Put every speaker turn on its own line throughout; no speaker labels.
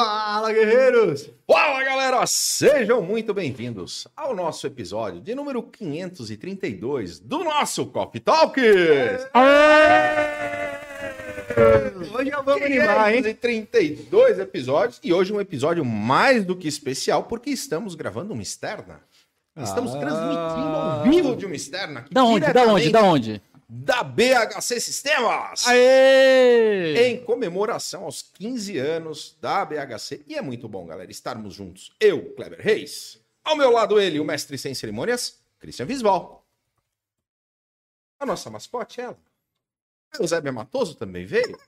Fala, guerreiros!
Fala, galera! Sejam muito bem-vindos ao nosso episódio de número 532 do nosso Coffee Talks!
Hoje eu vou animar, hein?
532 episódios e hoje um episódio mais do que especial porque estamos gravando uma externa. Estamos
Ah.
transmitindo ao vivo de uma externa. aqui
Da onde? Da onde? Da onde?
Da BHC Sistemas!
Aê!
em comemoração aos 15 anos da BHC. E é muito bom, galera, estarmos juntos. Eu, Kleber Reis. Ao meu lado, ele, o mestre sem cerimônias, Christian Visval. A nossa mascote, ela. A Eusébia Matoso também veio.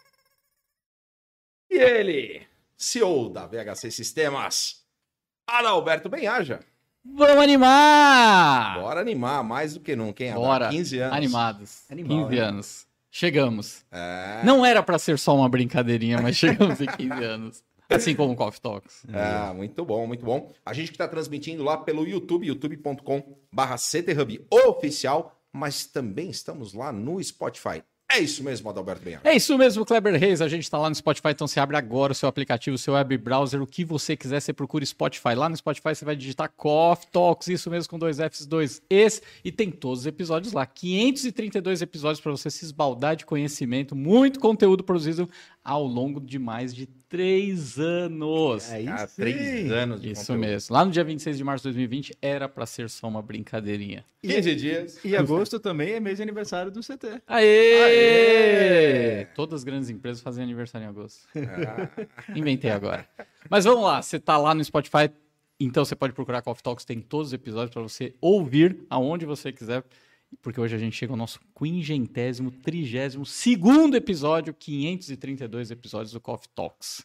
E ele, CEO da BHC Sistemas, Adalberto Benhaja.
Vamos animar!
Bora animar mais do que nunca, hein?
Bora.
15 anos.
Animados.
Animal,
15
né?
anos. Chegamos.
É.
Não era pra ser só uma brincadeirinha, mas chegamos em 15 anos. Assim como o Coffee Talks.
Ah, muito bom, muito bom. A gente que está transmitindo lá pelo YouTube, youtube.com/barra oficial, mas também estamos lá no Spotify. É isso mesmo, Adalberto Benhar.
É isso mesmo, Kleber Reis. A gente tá lá no Spotify, então você abre agora o seu aplicativo, o seu web browser, o que você quiser, você procura Spotify. Lá no Spotify você vai digitar Coffee Talks, isso mesmo com dois Fs, dois Es, e tem todos os episódios lá. 532 episódios para você se esbaldar de conhecimento, muito conteúdo produzido ao longo de mais de três anos.
Aí
Há
sim.
três anos de
Isso
conteúdo.
mesmo. Lá no dia 26 de março de 2020 era pra ser só uma brincadeirinha.
15 dias.
E agosto também é mês de aniversário do CT.
Aê!
Aê!
Todas as grandes empresas fazem aniversário em agosto.
Ah,
Inventei agora. Mas vamos lá, você tá lá no Spotify, então você pode procurar Coffee Talks, tem todos os episódios para você ouvir aonde você quiser, porque hoje a gente chega ao nosso quingentésimo, trigésimo, segundo episódio, 532 episódios do Coffee Talks.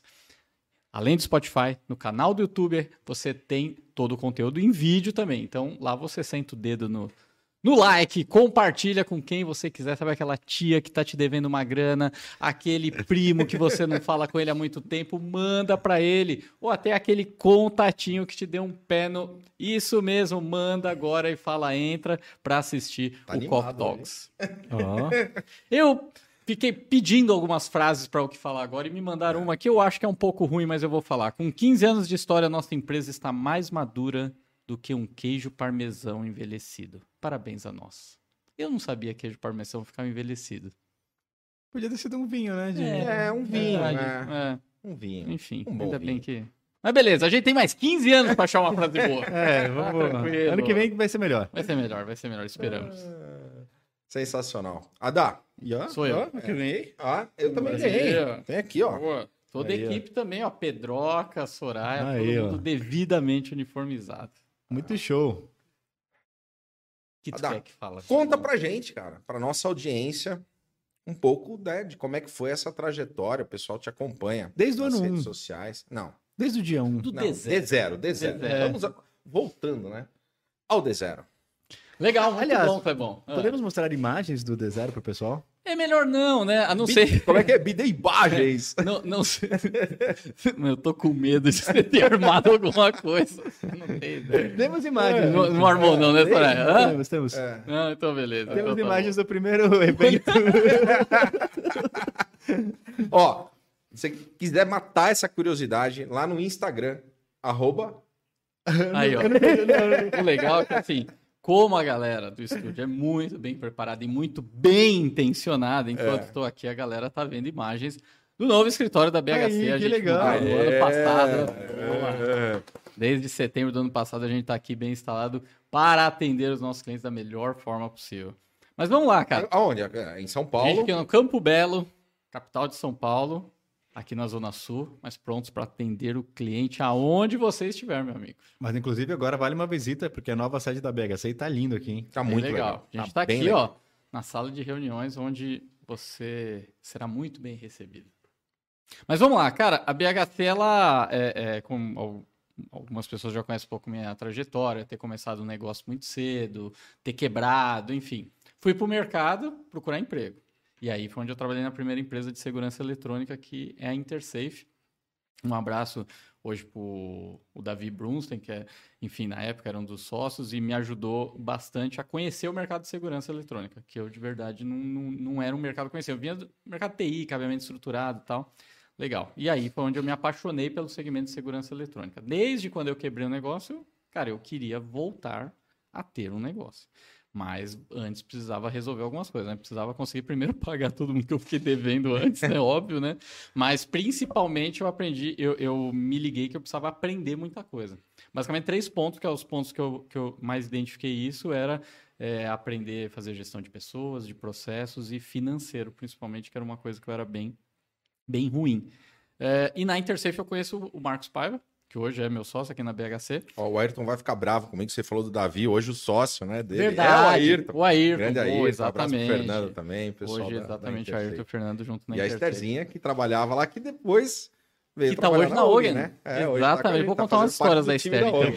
Além do Spotify, no canal do YouTube, você tem todo o conteúdo em vídeo também. Então lá você senta o dedo no, no like, compartilha com quem você quiser. Sabe aquela tia que tá te devendo uma grana, aquele primo que você não fala com ele há muito tempo, manda para ele. Ou até aquele contatinho que te deu um pé no. Isso mesmo, manda agora e fala, entra para assistir
Tá
o
animado?
Talks.
Ó.
Eu fiquei pedindo algumas frases para o que falar agora e me mandaram uma que eu acho que é um pouco ruim, mas eu vou falar. Com 15 anos de história, nossa empresa está mais madura do que um queijo parmesão envelhecido. Parabéns a nós. Eu não sabia que queijo parmesão ficava envelhecido.
Podia ter sido um vinho, né? de-
É, um vinho,
Verdade.
né?
É,
Um vinho.
enfim,
Um
ainda
vinho.
bem que. Mas beleza, a gente tem mais 15 anos para achar uma frase boa.
É, vamos.
Tranquilo.
ano que vem vai ser melhor.
Vai ser melhor, vai ser melhor, esperamos.
Ah, Sensacional. Adá.
Ó,
Sou eu.
ó, que eu ganhei.
Ah, eu também ganhei. Tem aqui, ó.
Boa. Toda a
Aí, ó.
equipe também, ó. Pedroca, Soraya,
Aí,
todo
ó.
mundo devidamente uniformizado.
Muito show.
Que tu quer que fala?
Conta pra gente, cara, pra nossa audiência, um pouco né, de como é que foi essa trajetória. O pessoal te acompanha
Desde o
nas
ano
redes
1.
sociais. Não,
Desde o dia 1.
Do
não,
deserto.
D zero, D zero.
D0.
Vamos a- voltando, né? Ao D zero.
Legal, muito
Aliás,
bom, foi bom. Ah.
Podemos mostrar imagens do D0 pro pessoal?
É melhor não, né? A não
Bi-
ser...
Como é que é? Bideibagens.
Não, não sei. Eu tô com medo de você ter armado alguma coisa. Não tenho ideia.
Temos imagens.
Não, não armou não, né, Soraya?
Temos, temos.
É.
Não, então beleza.
Temos
então tá
imagens do primeiro evento.
Ó, se você quiser matar essa curiosidade, lá no Instagram, arroba.
Aí, ó. O legal é que, assim, como a galera do estúdio é muito bem preparada e muito bem intencionada, enquanto
É.
estou aqui, a galera tá vendo imagens do novo escritório da BHC.
Aí,
a
que
gente
legal.
no ano passado.
É.
Desde setembro do ano passado, a gente está aqui bem instalado para atender os nossos clientes da melhor forma possível. Mas vamos lá, cara.
Aonde? É, Em São
A gente
Paulo.
aqui no Campo Belo, capital de São Paulo, aqui na Zona Sul, mas prontos para atender o cliente aonde você estiver, meu amigo.
Mas, inclusive, agora vale uma visita, porque a nova sede da BHC tá lindo aqui, hein?
Tá
Bem
muito
legal.
legal.
A gente
Tá
está
bem
aqui,
legal.
ó, na sala de reuniões, onde você será muito bem recebido. Mas vamos lá, cara. A BHC, ela, é, é, como al- algumas pessoas já conhecem um pouco minha trajetória, ter começado um negócio muito cedo, ter quebrado, enfim. Fui para o mercado procurar emprego. E aí foi onde eu trabalhei na primeira empresa de segurança eletrônica, que é a Intersafe. Um abraço hoje para o Davi Brunstein, que é, enfim, na época era um dos sócios e me ajudou bastante a conhecer o mercado de segurança eletrônica, que eu de verdade não, não, não era um mercado conhecido. Eu vinha do mercado TI, cabeamento estruturado e tal. Legal. E aí foi onde eu me apaixonei pelo segmento de segurança eletrônica. Desde quando eu quebrei o negócio, cara, eu queria voltar a ter um negócio. Mas antes precisava resolver algumas coisas, né? Precisava conseguir primeiro pagar todo mundo que eu fiquei devendo antes, né? Óbvio, né? Mas principalmente eu aprendi, eu, eu me liguei que eu precisava aprender muita coisa. Basicamente, três pontos, que é os pontos que eu, que eu mais identifiquei isso, era é, aprender a fazer gestão de pessoas, de processos e financeiro, principalmente, que era uma coisa que eu era bem, bem ruim. É, e na Intersafe eu conheço o Marcos Paiva, que hoje é meu sócio aqui na BHC.
Ó, o Ayrton vai ficar bravo comigo, você falou do Davi, hoje o sócio, né, dele.
Verdade,
é o Ayrton.
O Ayrton,
Grande
pô,
Ayrton,
exatamente.
abraço pro Fernando também, pessoal
Hoje,
da- da
exatamente, o. Ayrton e o Fernando junto na
E a. Estherzinha, que trabalhava lá, que depois veio
Que tá hoje na Ogen.
né? É, hoje tá
Exatamente.
gente,
Vou
tá
contar umas histórias da Esther,
Ogen.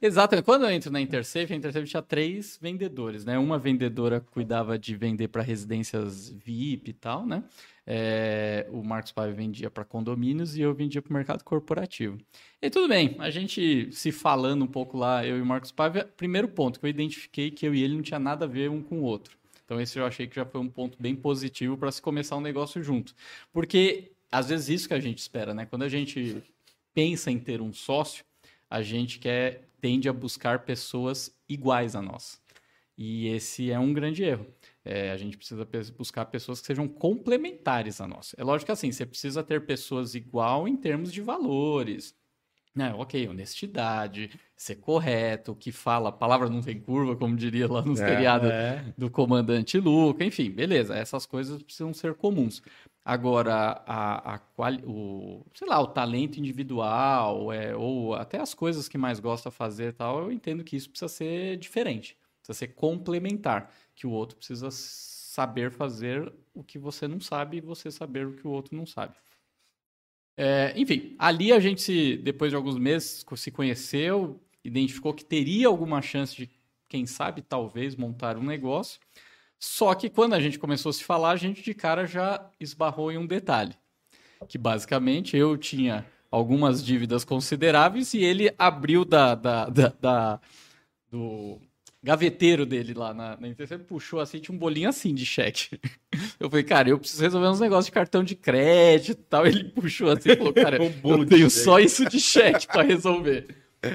Exatamente. Quando eu entro na Intersafe, a Intersafe tinha três vendedores, né? Uma vendedora cuidava de vender para residências VIP e tal, né? É, o Marcos Paiva vendia para condomínios e eu vendia para o mercado corporativo. E tudo bem, a gente se falando um pouco lá, eu e o Marcos Paiva, primeiro ponto que eu identifiquei que eu e ele não tinha nada a ver um com o outro. Então esse eu achei que já foi um ponto bem positivo para se começar um negócio junto. Porque às vezes isso que a gente espera, né? Quando a gente pensa em ter um sócio, a gente quer tende a buscar pessoas iguais a nós. E esse é um grande erro. É, a gente precisa buscar pessoas que sejam complementares a nós. É lógico que assim, você precisa ter pessoas igual em termos de valores. Né? Ok, honestidade, ser correto, que fala, palavra não tem curva, como diria lá no
É,
seriado
É.
do comandante Luca, enfim, beleza, essas coisas precisam ser comuns. Agora, a, a quali, o, sei lá, o talento individual, é, ou até as coisas que mais gosta de fazer e tal, eu entendo que isso precisa ser diferente, precisa ser complementar, que o outro precisa saber fazer o que você não sabe e você saber o que o outro não sabe. É, enfim, ali a gente, se, depois de alguns meses, se conheceu, identificou que teria alguma chance de, quem sabe, talvez, montar um negócio. Só que quando a gente começou a se falar, a gente de cara já esbarrou em um detalhe. Que basicamente eu tinha algumas dívidas consideráveis e ele abriu da, da, da- da- do gaveteiro dele lá na, na Intercept, puxou assim, tinha um bolinho assim de cheque. Eu falei, cara, eu preciso resolver uns negócios de cartão de crédito e tal. Ele puxou assim e falou, cara,
Um
eu
de
tenho
cheque.
só isso de cheque para resolver.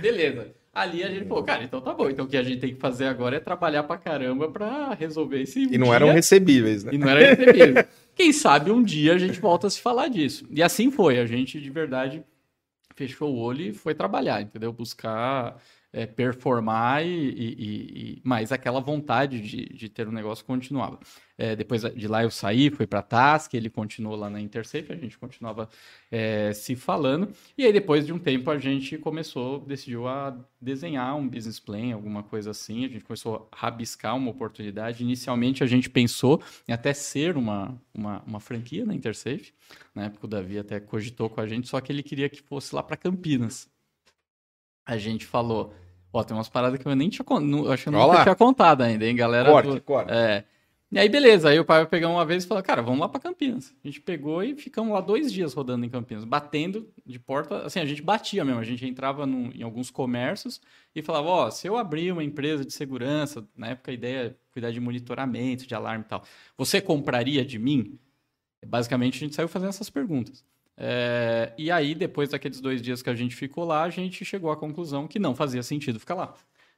Beleza. Ali a gente falou, cara, então tá bom. Então o que a gente tem que fazer agora é trabalhar pra caramba pra resolver esse
E não
dia.
eram recebíveis, né?
E não era recebido. Quem sabe um dia a gente volta a se falar disso. E assim foi. A gente, de verdade, fechou o olho e foi trabalhar, entendeu? Buscar é, performar e, e- e- aquela vontade de, de ter um negócio continuava. É, depois de lá eu saí, fui para Task, ele continuou lá na Intersafe, a gente continuava é, se falando. E aí, depois de um tempo, a gente começou, decidiu a desenhar um business plan, alguma coisa assim. A gente começou a rabiscar uma oportunidade. Inicialmente, a gente pensou em até ser uma, uma, uma franquia na Intersafe. Na época, o Davi até cogitou com a gente, só que ele queria que fosse lá para Campinas. A gente falou, ó, tem umas paradas que eu nem tinha, con- não- acho que eu nunca tinha contado ainda, hein, galera?
Corte,
do-
corte.
é. E aí, beleza. Aí o pai pegou uma vez e falou, cara, vamos lá pra Campinas. A gente pegou e ficamos lá dois dias rodando em Campinas, batendo de porta. Assim, a gente batia mesmo. A gente entrava num- em alguns comércios e falava, ó, se eu abrir uma empresa de segurança, na época a ideia é cuidar de monitoramento, de alarme e tal, você compraria de mim? Basicamente, a gente saiu fazendo essas perguntas. É, e aí, depois daqueles dois dias que a gente ficou lá, a gente chegou à conclusão que não fazia sentido ficar lá.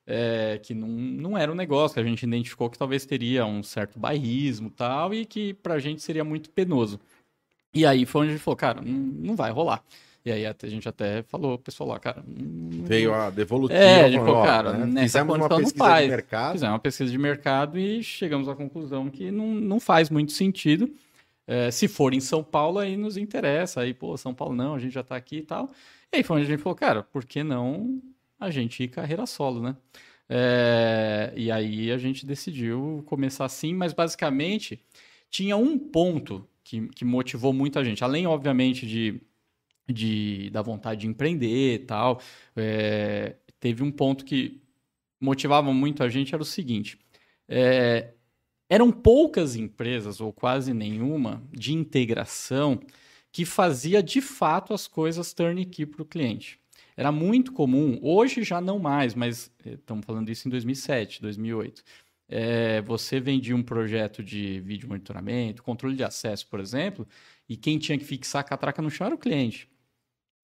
É, que não, não era um negócio, que a gente identificou que talvez teria um certo bairrismo e tal, e que pra gente seria muito penoso. E aí foi onde a gente falou, cara, não, não vai rolar. E aí a gente até falou, pessoal lá, cara, não-
Veio a devolutiva.
É, a gente
falou,
cara,
né? Fizemos uma pesquisa
faz.
de mercado.
Fizemos uma pesquisa de mercado e chegamos à conclusão que não, não faz muito sentido. É, se for em São Paulo, aí nos interessa. Aí, pô, São Paulo não, a gente já tá aqui e tal. E aí foi onde a gente falou, cara, por que não a gente ir carreira solo, né? É, e aí a gente decidiu começar assim, mas basicamente tinha um ponto que, que motivou muito a gente. Além, obviamente, de, de da vontade de empreender e tal, é, teve um ponto que motivava muito a gente, era o seguinte. é, eram poucas empresas, ou quase nenhuma, de integração que fazia de fato as coisas turnkey para o cliente. Era muito comum, hoje já não mais, mas eh, estamos falando isso em 2007, 2008. É, você vendia um projeto de vídeo monitoramento, controle de acesso, por exemplo, E quem tinha que fixar a catraca no chão era o cliente.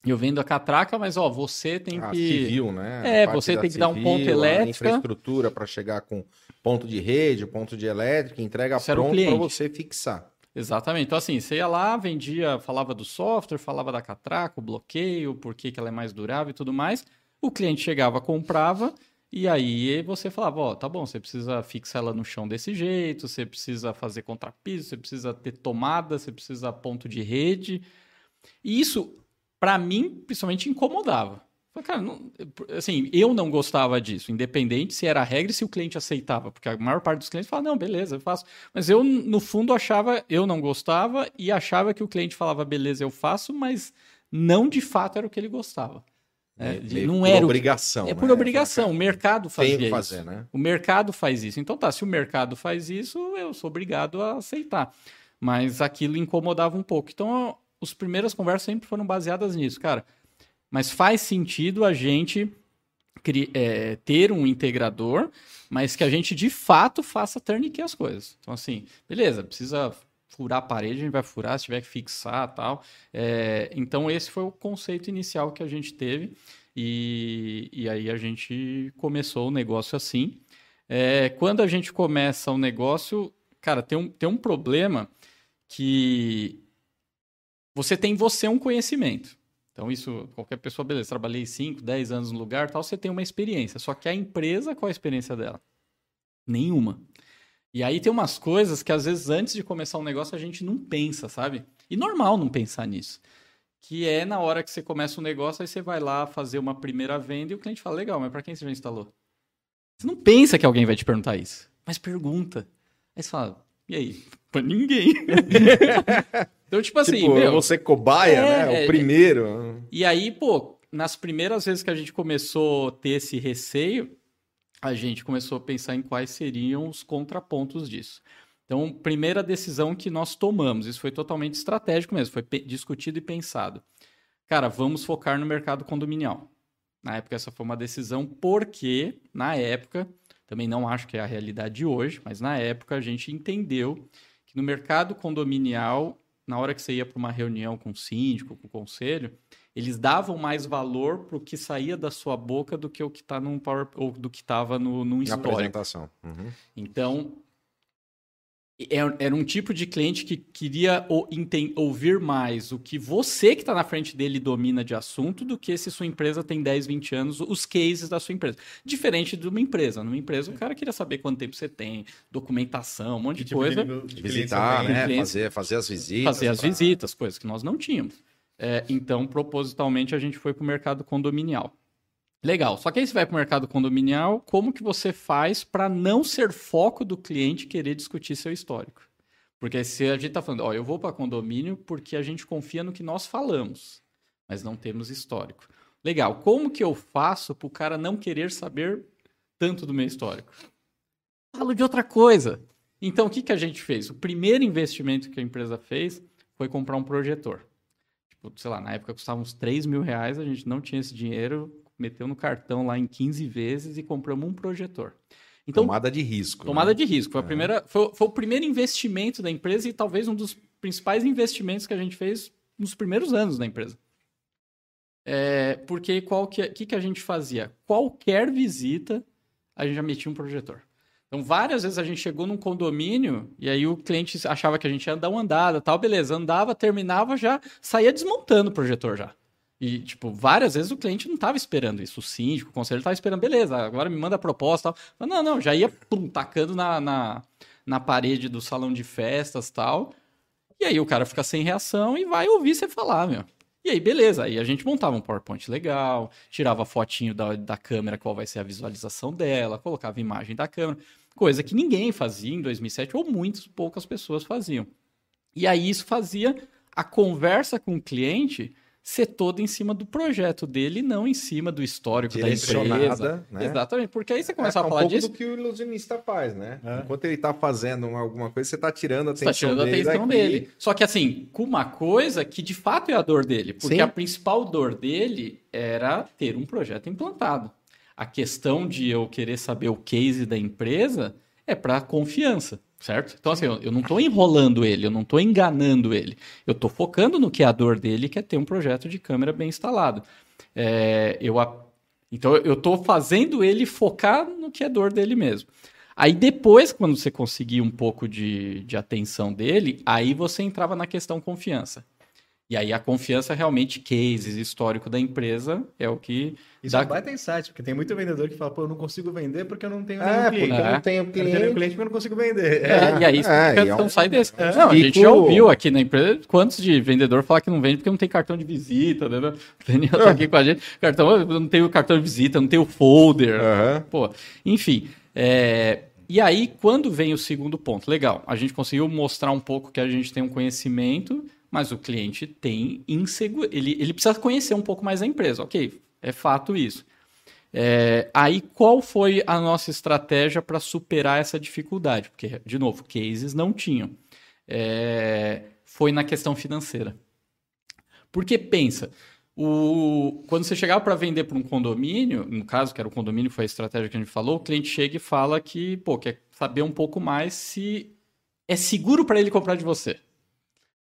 Eu vendo a catraca, mas ó, você tem
Ah,
que.
civil, né?
É,
A
você tem que dar um ponto
a
elétrica.
infraestrutura para chegar com ponto de rede, ponto de elétrica, entrega
Isso
pronto para você fixar.
Exatamente. Então, assim, você ia lá, vendia, falava do software, falava da catraca, o bloqueio, por que, que ela é mais durável e tudo mais. O cliente chegava, comprava, e aí você falava, ó, tá bom, você precisa fixar ela no chão desse jeito, você precisa fazer contrapiso, você precisa ter tomada, você precisa ponto de rede. E isso, pra mim, principalmente incomodava. Falei, Cara, não- assim, eu não gostava disso, independente se era a regra e se o cliente aceitava, porque a maior parte dos clientes fala, não, beleza, eu faço. Mas eu, no fundo, achava, eu não gostava e achava que o cliente falava, beleza, eu faço, mas não de fato era o que ele gostava. É,
meio
não
por
era
obrigação.
É por
né?
obrigação, o mercado fazia
Tem que
isso.
fazer, né?
O mercado faz isso. Então tá, se o mercado faz isso, eu sou obrigado a aceitar. Mas aquilo incomodava um pouco. Então, as primeiras conversas sempre foram baseadas nisso, cara. Mas faz sentido a gente é, ter um integrador, mas que a gente de fato faça turnkey as coisas. Então, assim, beleza, precisa furar a parede, a gente vai furar, se tiver que fixar tal. É, então, esse foi o conceito inicial que a gente teve. E, e aí a gente começou o negócio assim. É, quando a gente começa o negócio, cara, tem um, tem um problema que você tem você um conhecimento. Então, isso, qualquer pessoa, beleza, trabalhei 5, 10 anos no lugar, tal, você tem uma experiência. Só que a empresa, qual a experiência dela? Nenhuma. E aí tem umas coisas que, às vezes, antes de começar um negócio, a gente não pensa, sabe? E normal não pensar nisso. Que é na hora que você começa um negócio, aí você vai lá fazer uma primeira venda e o cliente fala, legal, mas para quem você já instalou? Você não pensa que alguém vai te perguntar isso, mas pergunta. Aí você fala, e aí? Pra ninguém. então, tipo assim,
tipo,
meu,
você cobaia,
É,
né?
é.
O primeiro.
e aí, pô, nas primeiras vezes que a gente começou a ter esse receio, a gente começou a pensar em quais seriam os contrapontos disso. Então, primeira decisão que nós tomamos, isso foi totalmente estratégico mesmo, foi discutido e pensado. Cara, vamos focar no mercado condominial. Na época, essa foi uma decisão, porque, na época, também não acho que é a realidade de hoje, mas na época a gente entendeu que no mercado condominial, na hora que você ia para uma reunião com o síndico, com o conselho, eles davam mais valor para o que saía da sua boca do que o que está num power, ou do que estava no, num
Na
histórico.
apresentação. Uhum.
Então, era um tipo de cliente que queria ouvir mais o que você que está na frente dele domina de assunto do que se sua empresa tem 10, 20 anos, os cases da sua empresa. Diferente de uma empresa. Numa empresa, o cara queria saber quanto tempo você tem, documentação, um monte
Que
de
tipo
coisa
de
Visitar, né?
Clientes.
Fazer, fazer as visitas.
fazer as
pra-
visitas, coisas que nós não tínhamos. É, então, propositalmente, a gente foi para o mercado condominial. Legal. Só que aí você vai para o mercado condominial, como que você faz para não ser foco do cliente querer discutir seu histórico? Porque se a gente está falando, ó, eu vou para condomínio porque a gente confia no que nós falamos, mas não temos histórico. Legal. Como que eu faço para o cara não querer saber tanto do meu histórico? Falo de outra coisa. Então, o que, que a gente fez? O primeiro investimento que a empresa fez foi comprar um projetor. Tipo, sei lá, na época custava uns 3 mil reais, a gente não tinha esse dinheiro, meteu no cartão lá em 15 vezes e compramos um projetor. Então,
Tomada de risco.
tomada
né?
de risco. Foi, a primeira, foi, foi o primeiro investimento da empresa e talvez um dos principais investimentos que a gente fez nos primeiros anos da empresa. É, porque qual que, que, que a gente fazia? Qualquer visita, a gente já metia um projetor. Então, várias vezes a gente chegou num condomínio e aí o cliente achava que a gente ia dar uma andada, tal, beleza. Andava, terminava, já saía desmontando o projetor já. E, tipo, várias vezes o cliente não estava esperando isso. O síndico, o conselheiro estava esperando, beleza, agora me manda a proposta. Mas, não, não, já ia pum, tacando na, na, na parede do salão de festas tal. E aí o cara fica sem reação e vai ouvir você falar, meu. E aí, beleza. Aí a gente montava um PowerPoint legal, tirava fotinho da, da câmera, qual vai ser a visualização dela, colocava imagem da câmera. Coisa que ninguém fazia em 2007, ou muitas poucas pessoas faziam. E aí isso fazia a conversa com o cliente ser toda em cima do projeto dele, não em cima do histórico da empresa.
Né?
Exatamente, porque aí você começa
é,
a
um
falar
pouco
disso,
do que o ilusionista faz, né?
É.
Enquanto ele tá fazendo alguma coisa, você tá tirando a
você
atenção
está tirando a
dele
atenção
daqui.
dele. Só que assim, com uma coisa que de fato é a dor dele, porque
Sim.
a principal dor dele era ter um projeto implantado. A questão de eu querer saber o case da empresa é para confiança. Certo? Então, assim, eu, eu não estou enrolando ele, eu não estou enganando ele. Eu estou focando no que é a dor dele, que é ter um projeto de câmera bem instalado. É, eu, então, eu estou fazendo ele focar no que é dor dele mesmo. Aí depois, quando você conseguir um pouco de, de atenção dele, aí você entrava na questão confiança. E aí a confiança realmente, cases, histórico da empresa, é o que
Isso
dá-
é um baita insight, porque tem muito vendedor que fala, pô, eu não consigo vender porque eu não tenho nenhum
É, porque
cliente.
eu
É.
não tenho
Eu não tenho
cliente.
cliente porque eu não consigo vender.
É, e aí
é,
fica-
é
então
um-
sai desse.
é
não, a gente já ouviu aqui na empresa quantos de vendedor falar que não vende porque não tem cartão de visita, né? O Daniel tá aqui com a gente. Cartão, eu não tenho cartão de visita, não tenho folder.
Aham.
Pô, enfim. é, E aí, quando vem o segundo ponto? Legal, a gente conseguiu mostrar um pouco que a gente tem um conhecimento, mas o cliente tem insegurança. Ele, ele precisa conhecer um pouco mais a empresa. Ok, é fato isso. É, aí, qual foi a nossa estratégia para superar essa dificuldade? Porque, de novo, cases não tinham. É, foi na questão financeira. Porque pensa, o, quando você chegava para vender para um condomínio, no caso que era o condomínio, foi a estratégia que a gente falou, o cliente chega e fala que pô, quer saber um pouco mais se é seguro para ele comprar de você.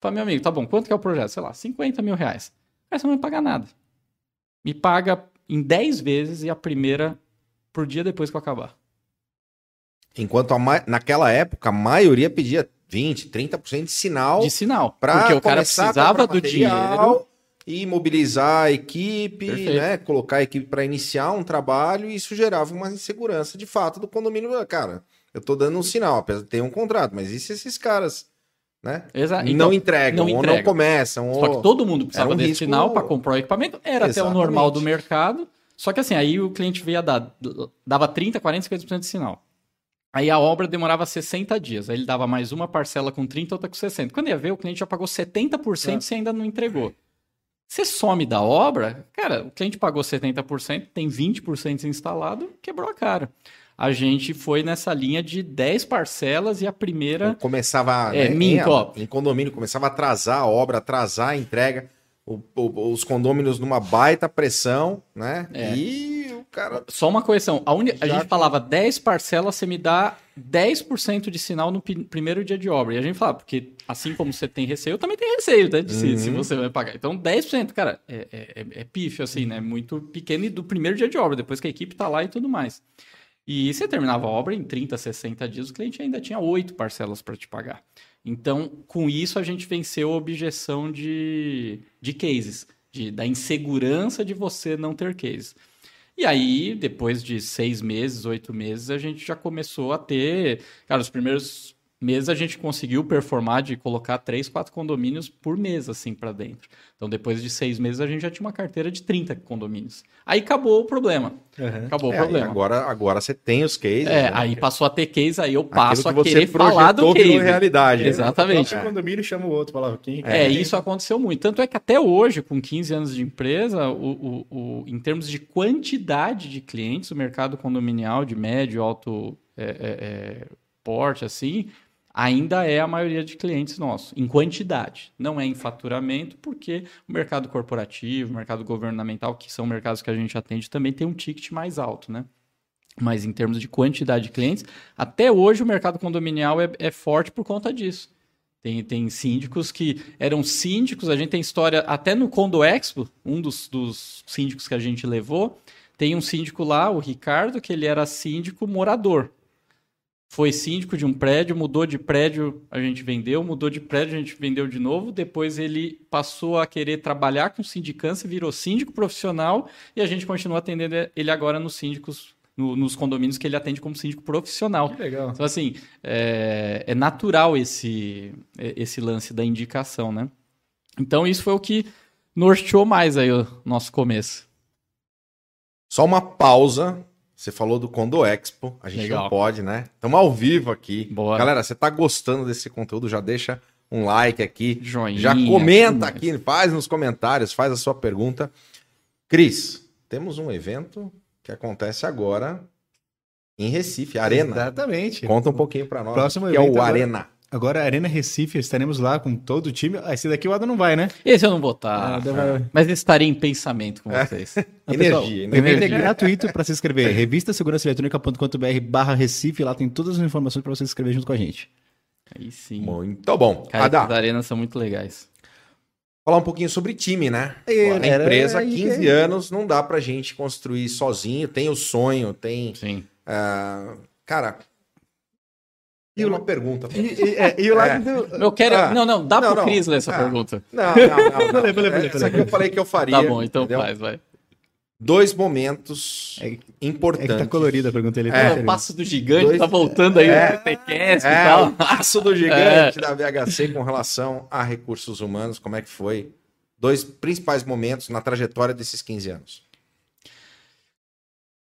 Fala, meu amigo, tá bom, quanto que é o projeto? Sei lá, 50 mil reais. Aí você não vai pagar nada. Me paga em 10 vezes e a primeira por dia depois que eu acabar.
Enquanto a ma- naquela época a maioria pedia 20, 30% de sinal
De sinal. porque o cara precisava do dinheiro.
e mobilizar a equipe,
Perfeito.
né, colocar a equipe para iniciar um trabalho e isso gerava uma insegurança de fato do condomínio. Cara, eu tô dando um sinal, apesar de ter um contrato, mas e se esses caras, né,
Exato.
não
Então,
entregam
não
ou não começam
Só
ou
que todo mundo precisava
um
desse
risco-
sinal para comprar o equipamento. Era até o
Exatamente.
normal do mercado. Só que assim, aí o cliente veio a dar, dava 30, 40, 50% de sinal. Aí a obra demorava 60 dias. Aí ele dava mais uma parcela com 30, outra com 60. Quando ia ver, o cliente já pagou 70%
É.
se ainda não entregou. Você some da obra, cara, o cliente pagou 70%, tem 20% instalado, quebrou a cara. A gente foi nessa linha de 10 parcelas e a primeira
começava
É,
né, em, em condomínio começava a atrasar a obra, atrasar a entrega, o- o- os condôminos numa baita pressão, né?
É.
E o cara
Só uma correção. A, uni- a gente falava 10 parcelas, você me dá 10% de sinal no primeiro dia de obra. E a gente falava, porque assim como você tem receio, eu também tenho receio, né? De se, se
Uhum.
você vai pagar. Então, 10%, cara, é, é, é- é pífio, assim, né? Muito pequeno e do primeiro dia de obra, depois que a equipe tá lá e tudo mais. E você terminava a obra em 30, 60 dias, o cliente ainda tinha oito parcelas para te pagar. Então, com isso, a gente venceu a objeção de, de cases, de, da insegurança de você não ter cases. E aí, depois de seis meses, oito meses, a gente já começou a ter. Cara, os primeiros meses a gente conseguiu performar de colocar três, quatro condomínios por mês, assim, para dentro. Então, depois de seis meses, a gente já tinha uma carteira de 30 condomínios. Aí acabou o problema.
Uhum.
Acabou
É,
o problema.
agora, agora você tem os cases.
É,
né?
aí passou a ter case, aí eu passo a
que você
querer falar do
projetou virou
case.
realidade. né?
Exatamente.
O próprio condomínio chama o outro, falava quem
É, isso aconteceu muito. Tanto é que até hoje, com 15 anos de empresa, o, o- o- em termos de quantidade de clientes, o mercado condominial de médio, alto é, é, é, porte, assim, ainda é a maioria de clientes nossos, em quantidade. Não é em faturamento, porque o mercado corporativo, o mercado governamental, que são mercados que a gente atende, também tem um ticket mais alto, né? Mas em termos de quantidade de clientes, até hoje o mercado condominial é, é forte por conta disso. Tem, tem síndicos que eram síndicos, a gente tem história até no Condo Expo, um dos, dos síndicos que a gente levou, tem um síndico lá, o Ricardo, que ele era síndico morador. Foi síndico de um prédio, mudou de prédio, a gente vendeu, mudou de prédio, a gente vendeu de novo. Depois ele passou a querer trabalhar com sindicância, virou síndico profissional e a gente continua atendendo ele agora nos síndicos, no- nos condomínios que ele atende como síndico profissional.
Que legal.
Então, assim, é, é natural esse, é, esse lance da indicação, né? Então, isso foi o que norteou mais aí o nosso começo.
Só uma pausa. Você falou do Condo Expo. A gente
Legal.
não pode, né? Estamos ao vivo aqui.
Bora.
Galera, você tá gostando desse conteúdo? Já deixa um like aqui.
Joinha.
Já comenta
mais.
aqui, faz nos comentários, faz a sua pergunta. Cris, temos um evento que acontece agora em Recife, Arena.
Exatamente.
Conta um pouquinho pra nós.
Próximo
que é o
agora.
Arena.
Agora, Arena Recife, estaremos lá com todo o time. Ah, esse daqui o Adam não vai, né?
Esse eu não vou estar.
Ah, daí vai-
Mas estarei em pensamento com vocês.
Ah, pessoal,
Energia,
O evento
energia.
é gratuito para se inscrever. Revista segurança eletrônica.com.br barra Recife. Lá tem todas as informações para você se inscrever junto com a gente.
Aí sim.
Muito bom.
Cara,
Adá,
as arenas são muito legais.
falar um pouquinho sobre time, né?
É,
a
era-
empresa, há
aí
15
que-
anos, não dá pra gente construir sozinho. Tem o sonho, tem.
Sim.
ah, cara.
E o-
uma pergunta.
E, e- é, e o lado do.
Eu quero.
Ah.
não, não, dá
Não,
pro
não.
Cris ler essa
Ah.
pergunta.
Não, não, não. não. Essa
falei.
aqui eu falei que eu faria.
Tá bom, então
entendeu?
faz, vai.
Dois momentos
É- É
importantes.
que tá colorida a pergunta ele.
É,
tá
É, o passo do gigante
Dois-
tá voltando aí
É.
no TTCast e
É,
tal.
o passo do gigante da VHC com relação a recursos humanos, como é que foi? Dois principais momentos na trajetória desses 15 anos.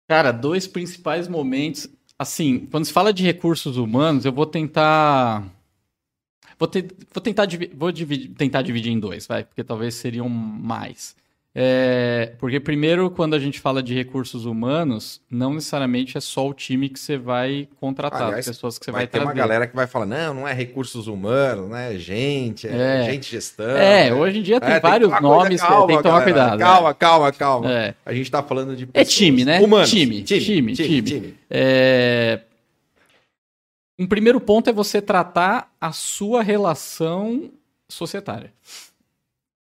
Cara, dois principais momentos. Assim, quando se fala de recursos humanos, eu vou tentar. Vou, te- vou tentar, vou dividir- tentar dividir em dois, vai, porque talvez seriam mais. É, porque, primeiro, quando a gente fala de recursos humanos, não necessariamente é só o time que você vai contratar,
Aliás,
as pessoas que você
vai
vai,
ter uma
trazer.
galera que vai falar: não, não é recursos humanos, não é gente, é,
É.
gente gestão.
É,
né?
hoje em dia tem
É,
vários
que tomar coisa-
nomes,
calma,
tem que tomar
galera,
cuidado.
Calma, calma, calma.
É.
A gente tá falando de
É time, né?
humanos.
Time, time, time. É, Um primeiro ponto é você tratar a sua relação societária.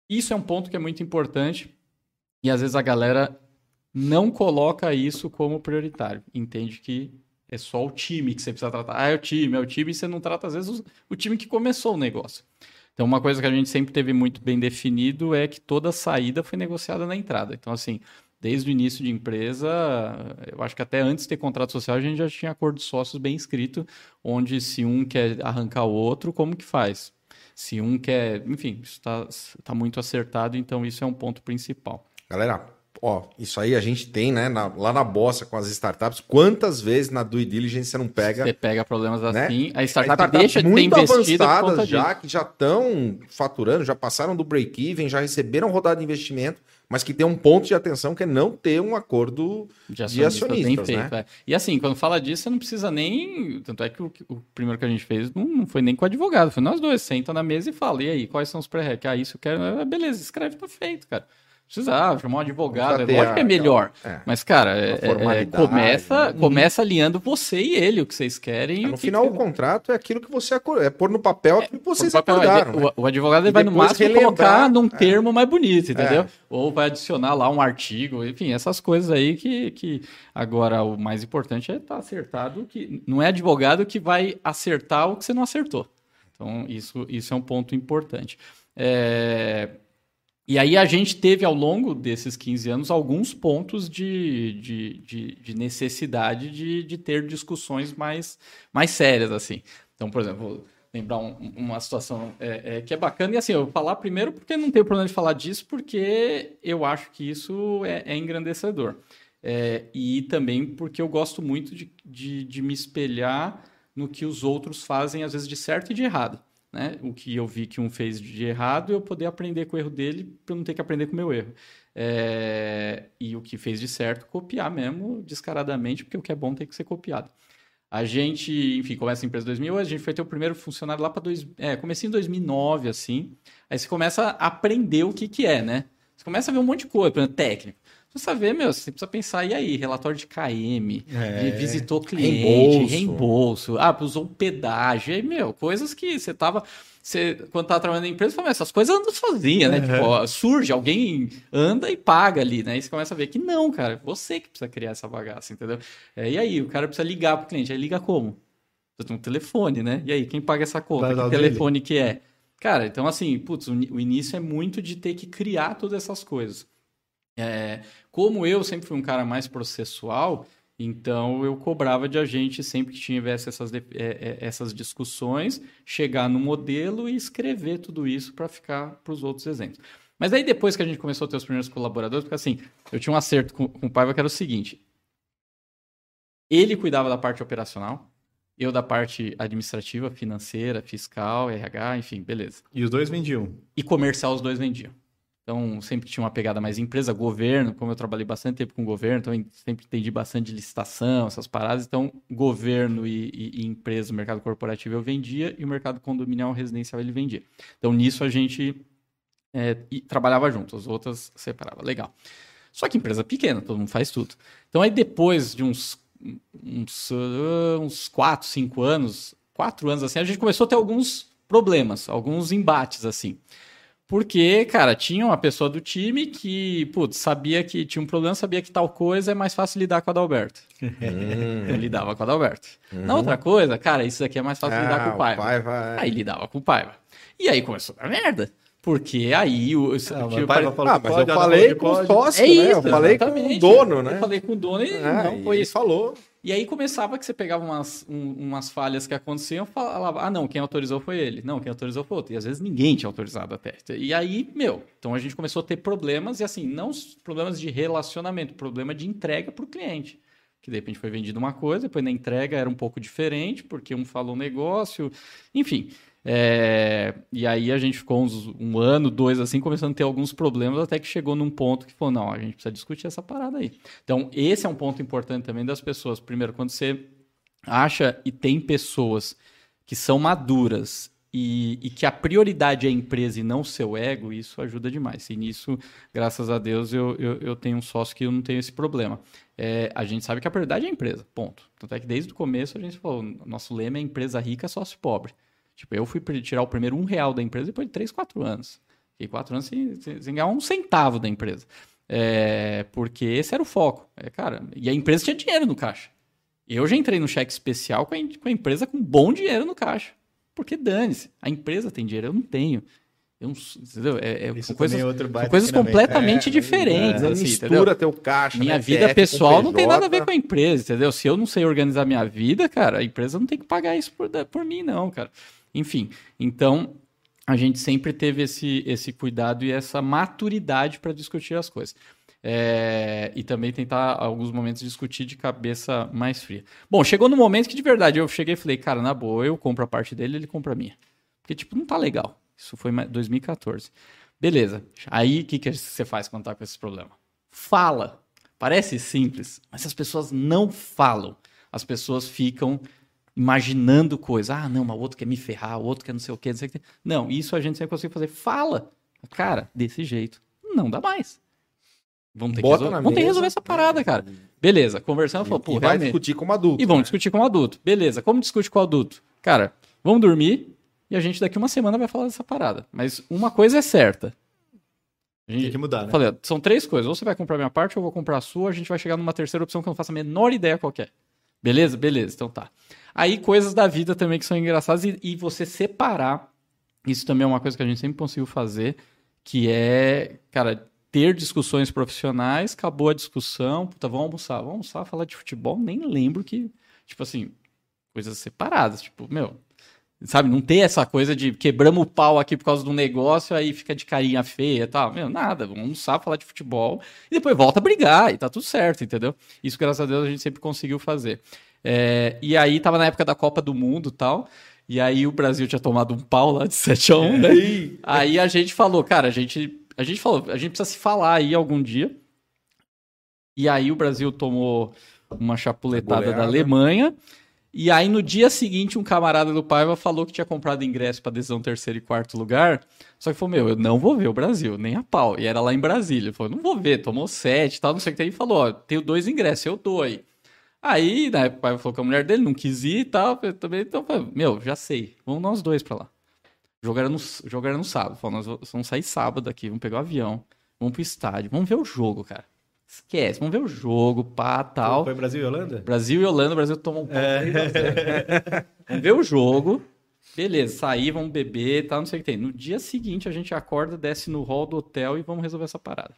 Isso é um ponto que é muito importante e às vezes a galera não coloca isso como prioritário. Entende que é só o time que você precisa tratar. Ah, é o time, é o time, e você não trata, às vezes, o- time que começou o negócio. Então, uma coisa que a gente sempre teve muito bem definido é que toda saída foi negociada na entrada. Então, assim, desde o início de empresa, eu acho que até antes de ter contrato social, a gente já tinha acordo de sócios bem escrito, onde se um quer arrancar o outro, como que faz? Se um quer, enfim, isso está tá muito acertado, então isso é um ponto principal.
Galera, ó, isso aí a gente tem, né, na- lá na bossa com as startups. Quantas vezes na due diligence você não pega
Você pega problemas
Né?
assim, a
A
startup,
startup
deixa de ter
muito
investido por
avançadas já,
disso.
que já estão faturando, já passaram do break-even, já receberam rodada de investimento, mas que tem um ponto de atenção que é não ter um acordo
de
de
acionistas, bem
acionistas,
feito.
né?
é. E assim, quando fala disso, você não precisa nem. Tanto é que o, o primeiro que a gente fez não, não foi nem com o advogado, foi nós dois. Senta na mesa e fala: e aí, quais são os pré-requisitos? Ah, isso eu quero. Ah, beleza, escreve, tá feito, cara. Precisa ah, chamar um advogado, é lógico que é melhor.
É.
Mas, cara, é- é- é, começa,
né?
começa alinhando você e ele, o que vocês querem. e
É,
o
no
que
final,
que
o contrato é aquilo que você acor- é pôr no papel aquilo que vocês
papel,
acordaram. né?
o, o advogado vai no máximo
relembrar,
colocar num
é.
termo mais bonito, entendeu?
É.
Ou vai adicionar lá um artigo, enfim, essas coisas aí que, que agora o mais importante é estar acertado que não é advogado que vai acertar o que você não acertou. Então isso, isso é um ponto importante. É, E aí a gente teve ao longo desses 15 anos alguns pontos de, de, de, de necessidade de, de ter discussões mais, mais sérias, assim. Então, por exemplo, vou lembrar um- uma situação é, é, que é bacana. E assim, eu vou falar primeiro porque não tenho problema de falar disso, porque eu acho que isso é, é engrandecedor. É, e também porque eu gosto muito de, de, de me espelhar no que os outros fazem, às vezes, de certo e de errado. Né? O que eu vi que um fez de errado, eu poder aprender com o erro dele para não ter que aprender com o meu erro. É, e o que fez de certo, copiar mesmo, descaradamente, porque o que é bom tem que ser copiado. A gente, enfim, começa a empresa em 2000, a gente foi ter o primeiro funcionário lá para dois, é, comecei em 2009, assim. Aí você começa a aprender o que que é, né? Você começa a ver um monte de coisa, por exemplo, técnico. Você precisa ver, meu, você precisa pensar, e aí, relatório de KM,
É.
de visitou cliente,
Reembolso.
reembolso, ah, usou pedágio, aí, meu, coisas que você tava, você, quando tava trabalhando na empresa, você fala, "Meu, essas coisas andam sozinha, né?
Uhum.
Tipo, ó, surge, alguém anda e paga ali, né? E você começa a ver que não, cara, você que precisa criar essa bagaça, entendeu? É, e aí, o cara precisa ligar pro cliente, aí liga como? Você tem um telefone, né? E aí, quem paga essa conta? Que
o dele.
telefone que é? Cara, então assim, putz, o, início é muito de ter que criar todas essas coisas. É, como eu sempre fui um cara mais processual, então eu cobrava de a gente sempre que tivesse essas, é, é, essas discussões, chegar no modelo e escrever tudo isso para ficar para os outros exemplos. Mas aí depois que a gente começou a ter os primeiros colaboradores, porque assim, eu tinha um acerto com, com o Paiva que era o seguinte: ele cuidava da parte operacional, eu da parte administrativa, financeira, fiscal, RH, enfim, beleza.
E os dois vendiam.
E comercial os dois vendiam. Então, sempre tinha uma pegada mais empresa, governo, como eu trabalhei bastante tempo com governo, então sempre entendi bastante de licitação, essas paradas. Então, governo e, e- e empresa, mercado corporativo eu vendia e o mercado condominial residencial ele vendia. Então, nisso a gente é, e trabalhava junto, as outras separava. Legal. Só que empresa pequena, todo mundo faz tudo. Então, aí depois de uns, uns, ah, uns 4, 5 anos, quatro anos, assim, a gente começou a ter alguns problemas, alguns embates, assim. Porque, cara, tinha uma pessoa do time que, putz, sabia que tinha um problema, sabia que tal coisa é mais fácil lidar com a Adalberto. Então lidava com a Adalberto. Na outra coisa, cara, isso aqui é mais fácil lidar com o
Ah,
Paiva.
Paiva é-
Aí lidava com o Paiva. E aí começou a dar merda. Porque aí o.
Ah,
tipo,
mas o Paiva falou
Ah,
que
mas
pode,
eu falei com o
pode.
sócio,
é
né?
isso,
Eu falei com o
exatamente.
dono, né?
Eu falei com o dono e
É,
não foi
ele
isso.
falou.
E aí começava que você pegava umas, um- umas falhas que aconteciam, falava, ah, não, quem autorizou foi ele. Não, quem autorizou foi outro. E às vezes ninguém tinha autorizado até. E aí, meu, então a gente começou a ter problemas, e assim, não problemas de relacionamento, problema de entrega para o cliente. Que de repente foi vendido uma coisa, depois na entrega era um pouco diferente, porque um falou um negócio, enfim. É, e aí a gente ficou uns, um ano, dois assim, começando a ter alguns problemas, até que chegou num ponto que falou, não, a gente precisa discutir essa parada aí. Então, esse é um ponto importante também das pessoas. Primeiro, quando você acha e tem pessoas que são maduras e, e que a prioridade é a empresa e não o seu ego, isso ajuda demais. E nisso, graças a Deus, eu, eu, eu tenho um sócio que eu não tenho esse problema. É, a gente sabe que a prioridade é a empresa, ponto. Tanto é que desde o começo a gente falou, nosso lema é empresa rica, sócio pobre. Tipo, eu fui tirar o primeiro um real da empresa depois de três, quatro anos. Fiquei quatro anos sem, sem, sem ganhar um centavo da empresa. É, porque esse era o foco. É, cara, e a empresa tinha dinheiro no caixa. Eu já entrei no cheque especial com a, com a empresa com bom dinheiro no caixa. Porque dane-se, a empresa tem dinheiro, eu não tenho. Eu não, entendeu? É, é, são coisas,
é
são coisas completamente
É,
diferentes.
é,
assim,
mistura
entendeu?
teu caixa.
Minha
né,
vida
CF com
pessoal não tem nada a ver com a empresa, entendeu? Se eu não sei organizar minha vida, cara, a empresa não tem que pagar isso por, por mim, não, cara. Enfim, então a gente sempre teve esse, esse cuidado e essa maturidade para discutir as coisas. É, e também tentar, alguns momentos, discutir de cabeça mais fria. Bom, chegou no momento que de verdade eu cheguei e falei, cara, na boa, eu compro a parte dele, ele compra a minha. Porque, tipo, não tá legal. Isso foi em 2014. Beleza. Aí, o que, que você faz quando tá com esse problema? Fala. Parece simples, mas as pessoas não falam. As pessoas ficam imaginando coisas. Ah, não, mas o outro quer me ferrar, o outro quer não sei o quê, não sei o quê. Não, isso a gente sempre consegue fazer. Fala. Cara, desse jeito, não dá mais. Vamos ter, que, resol- vamos ter que resolver essa parada, cara. Beleza, conversando, falou, pô,
E vai
realmente.
discutir como adulto.
E vamos
né?
discutir com o adulto. Beleza, como discute com o adulto? Cara, vamos dormir e a gente daqui uma semana vai falar dessa parada. Mas uma coisa é certa. A gente-
Tem que mudar, né?
Falei, são três coisas. Ou você vai comprar minha parte, ou eu vou comprar a sua. A gente vai chegar numa terceira opção que eu não faço a menor ideia qual é. Beleza? Beleza, então tá. Aí coisas da vida também que são engraçadas e, e você separar. Isso também é uma coisa que a gente sempre conseguiu fazer, que é, cara, ter discussões profissionais, acabou a discussão, puta, vamos almoçar, vamos almoçar, falar de futebol, nem lembro que, tipo assim, coisas separadas, tipo, meu, sabe, não ter essa coisa de quebramos o pau aqui por causa um negócio, aí fica de carinha feia e tal, meu, nada, vamos almoçar, falar de futebol, e depois volta a brigar, e tá tudo certo, entendeu? Isso, graças a Deus, a gente sempre conseguiu fazer. É, e aí, tava na época da Copa do Mundo e tal, e aí o Brasil tinha tomado um pau lá de 7 a 1 né? Aí a gente falou, cara, a gente, a gente falou, a gente precisa se falar aí algum dia. E aí o Brasil tomou uma chapuletada da. Alemanha. E aí no dia seguinte um camarada do Paiva falou que tinha comprado ingresso para adesão terceiro e quarto lugar. Só que falou, meu, eu não vou ver o Brasil, nem a pau. E era lá em Brasília. Ele falou, não vou ver, tomou sete tal, não sei o que. Aí falou, ó, tenho dois ingressos, eu dou aí. Aí, né, o pai falou que a mulher dele não quis ir e tal. Eu também, então, falei, meu, já sei. Vamos nós dois pra lá. Jogaram no, jogaram no sábado. Falou, nós vamos sair sábado aqui, vamos pegar o avião, vamos pro estádio, vamos ver o jogo, cara. Esquece, vamos ver o jogo, pá, tal.
Foi Brasil e Holanda?
Brasil e Holanda, o Brasil tomou um pau. 3 a 0. Vamos ver o jogo. Beleza, sair, vamos beber, tal, não sei o que tem. No dia seguinte, a gente acorda, desce no hall do hotel e vamos resolver essa parada.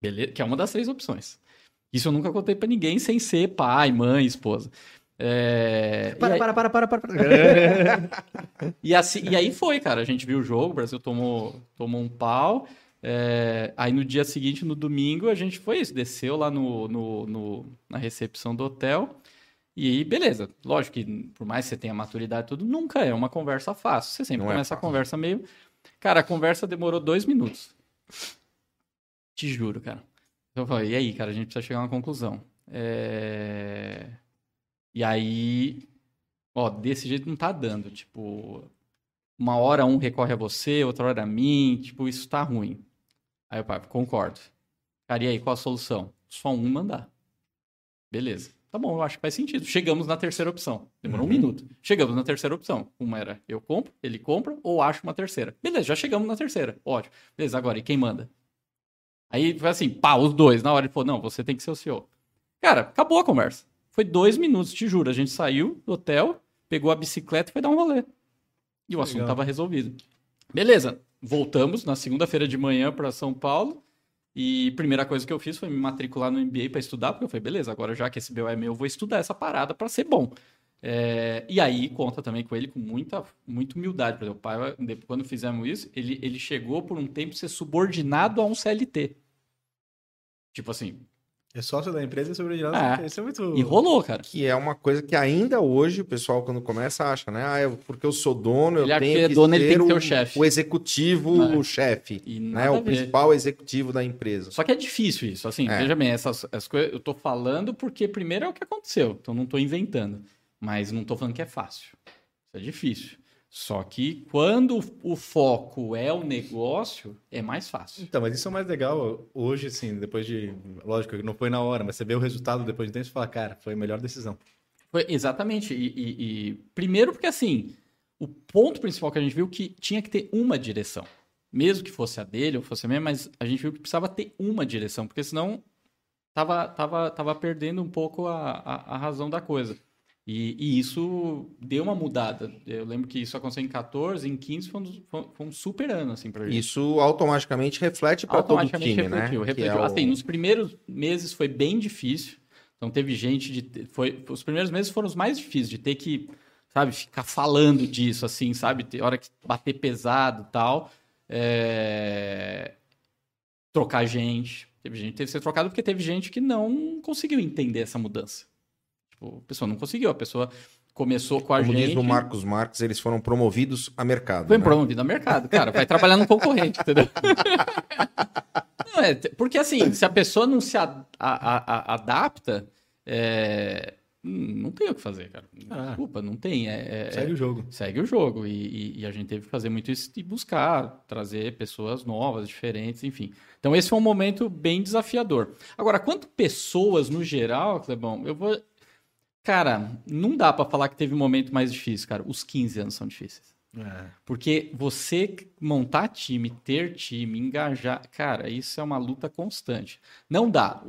Beleza? Que é uma das três opções. Isso eu nunca contei pra ninguém sem ser pai, mãe, esposa. É...
Para,
aí-
para, para, para, para, para.
e, assim, e aí foi, cara. A gente viu o jogo, o Brasil tomou, tomou um pau. É, aí no dia seguinte, no domingo, a gente foi isso, desceu lá no, no- no- na recepção do hotel. E aí, beleza. Lógico que, por mais que você tenha maturidade e tudo, nunca é uma conversa fácil. Você sempre
Não é
começa a
fácil.
conversa meio. Cara, a conversa demorou dois minutos. Te juro, cara. Eu falei, e aí, cara, a gente precisa chegar a uma conclusão. É... E aí, ó, desse jeito não tá dando. Tipo, uma hora um recorre a você, outra hora a mim, tipo, isso tá ruim. Aí o pai, concordo. Cara, e aí, qual a solução? Só um mandar. Beleza. Tá bom, eu acho que faz sentido. Chegamos na terceira opção. Demorou um minuto. Chegamos na terceira opção. Uma era eu compro, ele compra, ou acho uma terceira. Beleza, já chegamos na terceira. Ótimo. Beleza, agora, e quem manda? Aí foi assim, pá, os dois. Na hora ele falou, não, você tem que ser o CEO. Cara, acabou a conversa. Foi dois minutos, te juro. A gente saiu do hotel, pegou a bicicleta e foi dar um rolê. E o assunto estava resolvido. Beleza, voltamos na segunda-feira de manhã para São Paulo. E primeira coisa que eu fiz foi me matricular no MBA para estudar, porque eu falei, beleza, agora já que esse BO é meu, eu vou estudar essa parada para ser bom. É, e aí conta também com ele com muita, muita humildade. Por exemplo, o pai, quando fizemos isso, ele, ele chegou por um tempo ser subordinado a um CLT. Tipo assim,
É sócio da empresa e subordinado.
É.
Isso é muito.
e rolou, cara.
Que é uma coisa que ainda hoje o pessoal, quando começa, acha, né? Ah, eu- porque eu sou dono, eu
Ele acha
tenho
que é
que
dono, ele tem que
o,
ser o chefe.
o executivo
É.
o chefe, né? O principal executivo da empresa.
Só que é difícil isso. Assim,
É.
veja bem, essas, essas coisas eu tô falando porque primeiro é o que aconteceu. Então não tô inventando. Mas não tô falando que é fácil. Isso é difícil. Só que quando o foco é o negócio, é mais fácil.
Então, mas isso é o mais legal hoje, assim, depois de. Lógico que não foi na hora, mas você vê o resultado depois de tempo e fala, cara, foi a melhor decisão.
Foi, exatamente. E, e- e- primeiro porque assim, o ponto principal que a gente viu que tinha que ter uma direção. Mesmo que fosse a dele ou fosse a minha, mas a gente viu que precisava ter uma direção, porque senão tava, tava, tava perdendo um pouco a, a, a razão da coisa. E, e isso deu uma mudada. Eu lembro que isso aconteceu em 14, em 15 foi um, foi- um super ano, assim, pra gente.
Isso automaticamente reflete para todo o time, né?
refletiu.
Que
refletiu.
é o-
Assim, nos primeiros meses foi bem difícil. Então teve gente de. Foi, os primeiros meses foram os mais difíceis, de ter que, sabe, ficar falando disso, assim, sabe? Ter hora que bater pesado e tal. É, Trocar gente. Teve gente que teve que ser trocado porque teve gente que não conseguiu entender essa mudança. Tipo, a pessoa não conseguiu. A pessoa começou com a
Como
gente.
diz o Marcos Marques, eles foram promovidos a mercado.
Foi
né?
promovido ao mercado, cara. Vai trabalhar no concorrente, entendeu? Não, é, porque assim, se a pessoa não se a- a- a- a- adapta, é, não tem o que fazer, cara.
Ah.
Desculpa, não tem. É, é-
Segue o jogo.
segue o jogo. E, e- e a gente teve que fazer muito isso e buscar, trazer pessoas novas, diferentes, enfim. Então, esse foi um momento bem desafiador. Agora, quanto pessoas no geral, Clebão, eu vou. Cara, não dá pra falar que teve um momento mais difícil, cara. Os 15 anos são difíceis.
É.
Porque você montar time, ter time, engajar, cara, isso é uma luta constante. Não dá.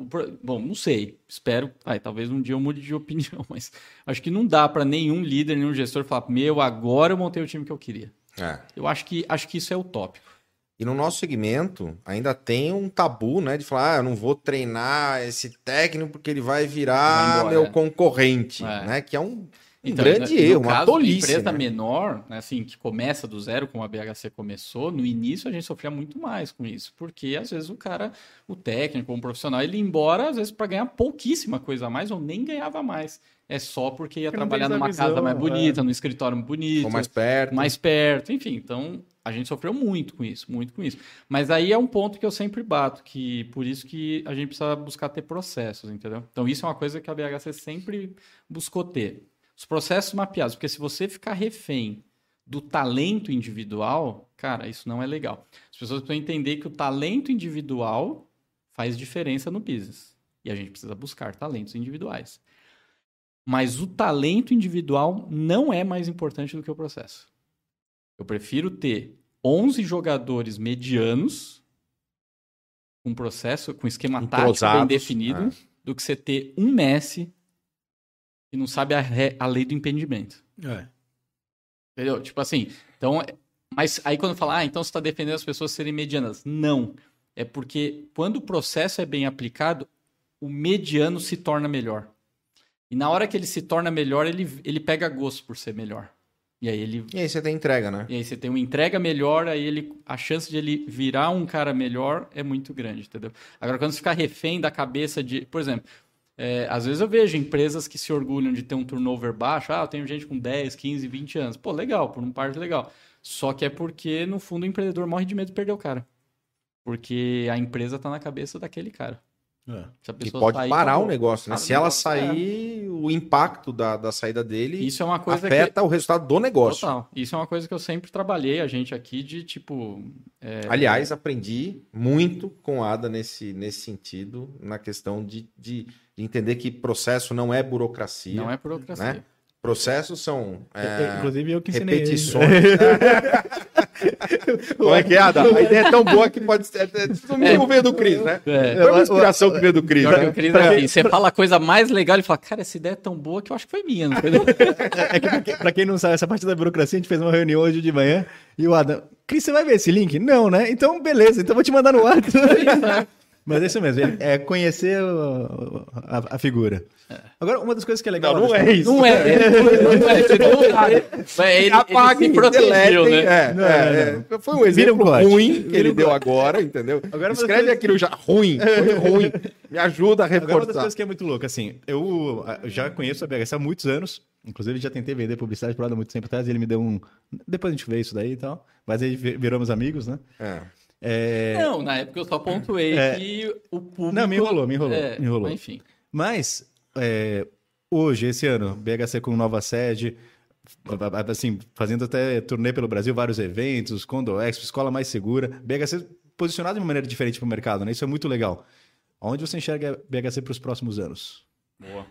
Bom, não sei. Espero, ai, talvez um dia eu mude de opinião, mas acho que não dá pra nenhum líder, nenhum gestor falar: "Meu, agora eu montei o time que eu queria".
É.
Eu acho que acho que isso é utópico.
E no nosso segmento ainda tem um tabu, né? De falar, ah, eu não vou treinar esse técnico porque ele vai virar
Vai
meu
é.
concorrente,
É.
né? Que é um, um
Então,
grande
no
erro, uma
caso,
tolice.
empresa
né?
menor, né, assim, que começa do zero, como a BHC começou, no início a gente sofria muito mais com isso, porque às vezes o cara, o técnico, um profissional, ele ia embora às vezes para ganhar pouquíssima coisa a mais ou nem ganhava mais. É só porque ia trabalhar numa casa
visão,
mais
é.
bonita, num escritório bonito,
Ou mais perto.
mais perto, enfim. Então, a gente sofreu muito com isso, muito com isso. Mas aí é um ponto que eu sempre bato, que por isso que a gente precisa buscar ter processos, entendeu? Então, isso é uma coisa que a BHC sempre buscou ter. Os processos mapeados, porque se você ficar refém do talento individual, cara, isso não é legal. As pessoas precisam entender que o talento individual faz diferença no business. E a gente precisa buscar talentos individuais. Mas o talento individual não é mais importante do que o processo. Eu prefiro ter 11 jogadores medianos com processo, com esquema tático bem
Entrosados,
definido,
é.
do que você ter um Messi que não sabe a, re- a lei do impedimento.
É.
Entendeu? Tipo assim, então, mas aí quando fala, ah, então você está defendendo as pessoas serem medianas. Não. É porque quando o processo é bem aplicado, o mediano se torna melhor. E na hora que ele se torna melhor, ele, ele pega gosto por ser melhor. E aí ele.
E aí você tem entrega, né?
E aí você tem uma entrega melhor, aí ele, a chance de ele virar um cara melhor é muito grande, entendeu? Agora, quando você ficar refém da cabeça de. Por exemplo, é, às vezes eu vejo empresas que se orgulham de ter um turnover baixo. Ah, eu tenho gente com 10, 15, 20 anos. Pô, legal, por um parte legal. Só que é porque, no fundo, o empreendedor morre de medo de perder o cara. Porque a empresa tá na cabeça daquele cara.
É.
E pode
sair,
parar
acabou.
o negócio, né?
O
Se ela
é.
sair, o impacto da, da saída dele
Isso é uma coisa
afeta o resultado do
que.
negócio.
Total. Isso é uma coisa que eu sempre trabalhei, a gente aqui, de tipo. é,
Aliás, aprendi muito com a Ada nesse, nesse sentido, na questão de, de, de entender que processo não é burocracia.
não é burocracia.
né? Processos são é,
É, Inclusive eu que ensinei. ele.
repetições. Como é que é, Ada? A ideia é tão boa que pode ser. é, No mínimo veio do Cris, né?
É.
Foi uma inspiração que veio do Cris. Né?
o Cris é assim, você fala a coisa mais legal e fala, cara, essa ideia é tão boa que eu acho que foi minha. Não foi?
É que pra quem, pra quem não sabe, essa parte da burocracia, a gente fez uma reunião hoje de manhã e o Adam, Cris, você vai ver esse link? Não, né? Então, beleza, então vou te mandar no WhatsApp. Mas é isso mesmo, ele- é conhecer o- a, a figura. Agora, uma das coisas que é legal.
Não, não é isso.
Não é, é, é, ele, ele
Apaguem,
se protegeu, né?
É,
Não,
é,
não,
é. Foi um exemplo
um
ruim que
Vira
ele
um
deu agora, entendeu?
Agora,
Escreve
coisas-
aquilo já ruim, foi ruim. Me ajuda a
Agora, uma das
reforçar.
coisas que é muito louca, assim, eu já conheço a BHS há muitos anos, inclusive já tentei vender publicidade pro Adam há muito tempo atrás, e ele me deu um... Depois a gente vê isso daí e tal, mas aí vi- viramos amigos, né?
É.
É...
Não, na época eu só pontuei
É.
que o público...
Não, me enrolou, me enrolou,
É,
me enrolou.
mas Enfim.
Mas, é, hoje, esse ano, BHC com nova sede, assim, fazendo até turnê pelo Brasil, vários eventos, Condo Expo, Escola Mais Segura, BHC posicionado de uma maneira diferente para o mercado, né? Isso é muito legal. Onde você enxerga a BHC para os próximos anos?
Boa.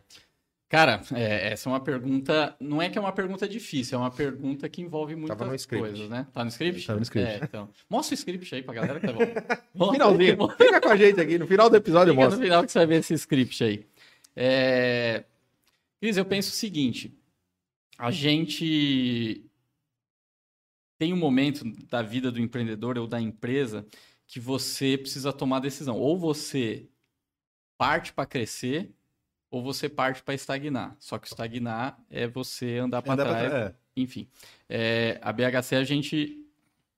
Cara, é, essa é uma pergunta. Não é que é uma pergunta difícil, é uma pergunta que envolve muitas coisas, né? Tá no script?
Tava no script.
É, então. Mostra o script aí pra galera que tá bom. Mostra-
Finalzinho.
mostra-
Fica com a gente aqui. No final do episódio
Fica no final que você vai ver esse script aí. É... Cris, eu penso o seguinte. A gente tem um momento da vida do empreendedor ou da empresa que você precisa tomar decisão. Ou você parte para crescer, ou você parte para estagnar. Só que estagnar é você andar para
pra
trás.
trás, é.
Enfim, é, a BHC a gente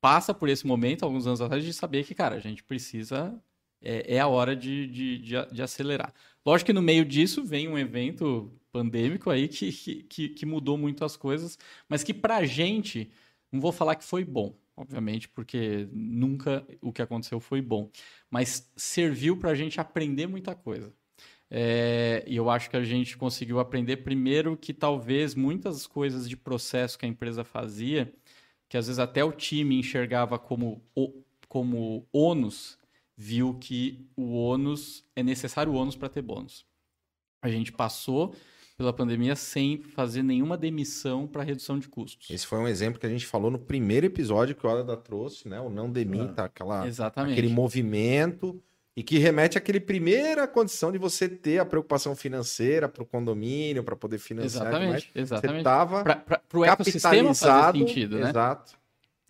passa por esse momento, alguns anos atrás, de saber que, cara, a gente precisa. É, é a hora de, de, de, a- de acelerar. Lógico que no meio disso vem um evento pandêmico aí que, que, que, que mudou muito as coisas, mas que pra gente, não vou falar que foi bom, obviamente, porque nunca o que aconteceu foi bom, mas serviu pra gente aprender muita coisa. É, e eu acho que a gente conseguiu aprender primeiro que talvez muitas coisas de processo que a empresa fazia, que às vezes até o time enxergava como, como ônus, viu que o ônus é necessário o ônus para ter bônus. A gente passou pela pandemia sem fazer nenhuma demissão para redução de custos.
Esse foi um exemplo que a gente falou no primeiro episódio que o Ada trouxe, né? O não demita, aquela,
Exatamente.
aquele movimento e que remete àquele primeira condição de você ter a preocupação financeira para o condomínio, para poder financiar. e mais.
Exatamente,
Você
exatamente.
estava
Para o ecossistema fazer
capitalizado.
sentido, né?
Exato.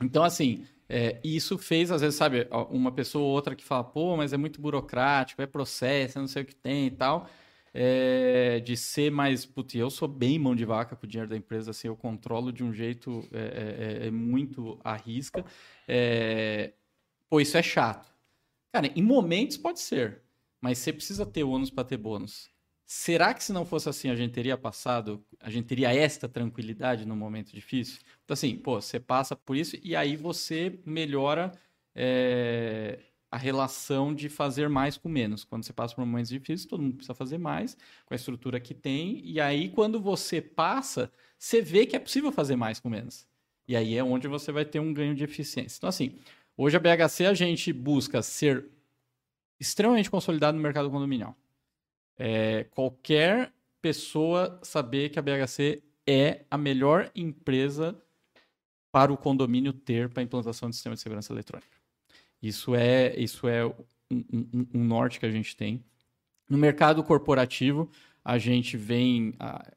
Então, assim, é, isso fez, às vezes, sabe, uma pessoa ou outra que fala, pô, mas é muito burocrático, é processo, não sei o que tem e tal. é, de ser mais. Putz, eu sou bem mão de vaca com o dinheiro da empresa, assim, eu controlo de um jeito é, é, é muito à risca. É, pô, isso é chato. Cara, em momentos pode ser, mas você precisa ter ônus para ter bônus. Será que se não fosse assim a gente teria passado, a gente teria esta tranquilidade no momento difícil? Então, assim, pô, você passa por isso e aí você melhora é, a relação de fazer mais com menos. Quando você passa por momentos difíceis, todo mundo precisa fazer mais com a estrutura que tem. E aí, quando você passa, você vê que é possível fazer mais com menos. E aí é onde você vai ter um ganho de eficiência. Então, assim, hoje a BHC a gente busca ser extremamente consolidado no mercado condominial. É, qualquer pessoa saber que a BHC é a melhor empresa para o condomínio ter para a implantação de sistema de segurança eletrônica. Isso é, isso é um, um- um norte que a gente tem. No mercado corporativo, a gente vem ah,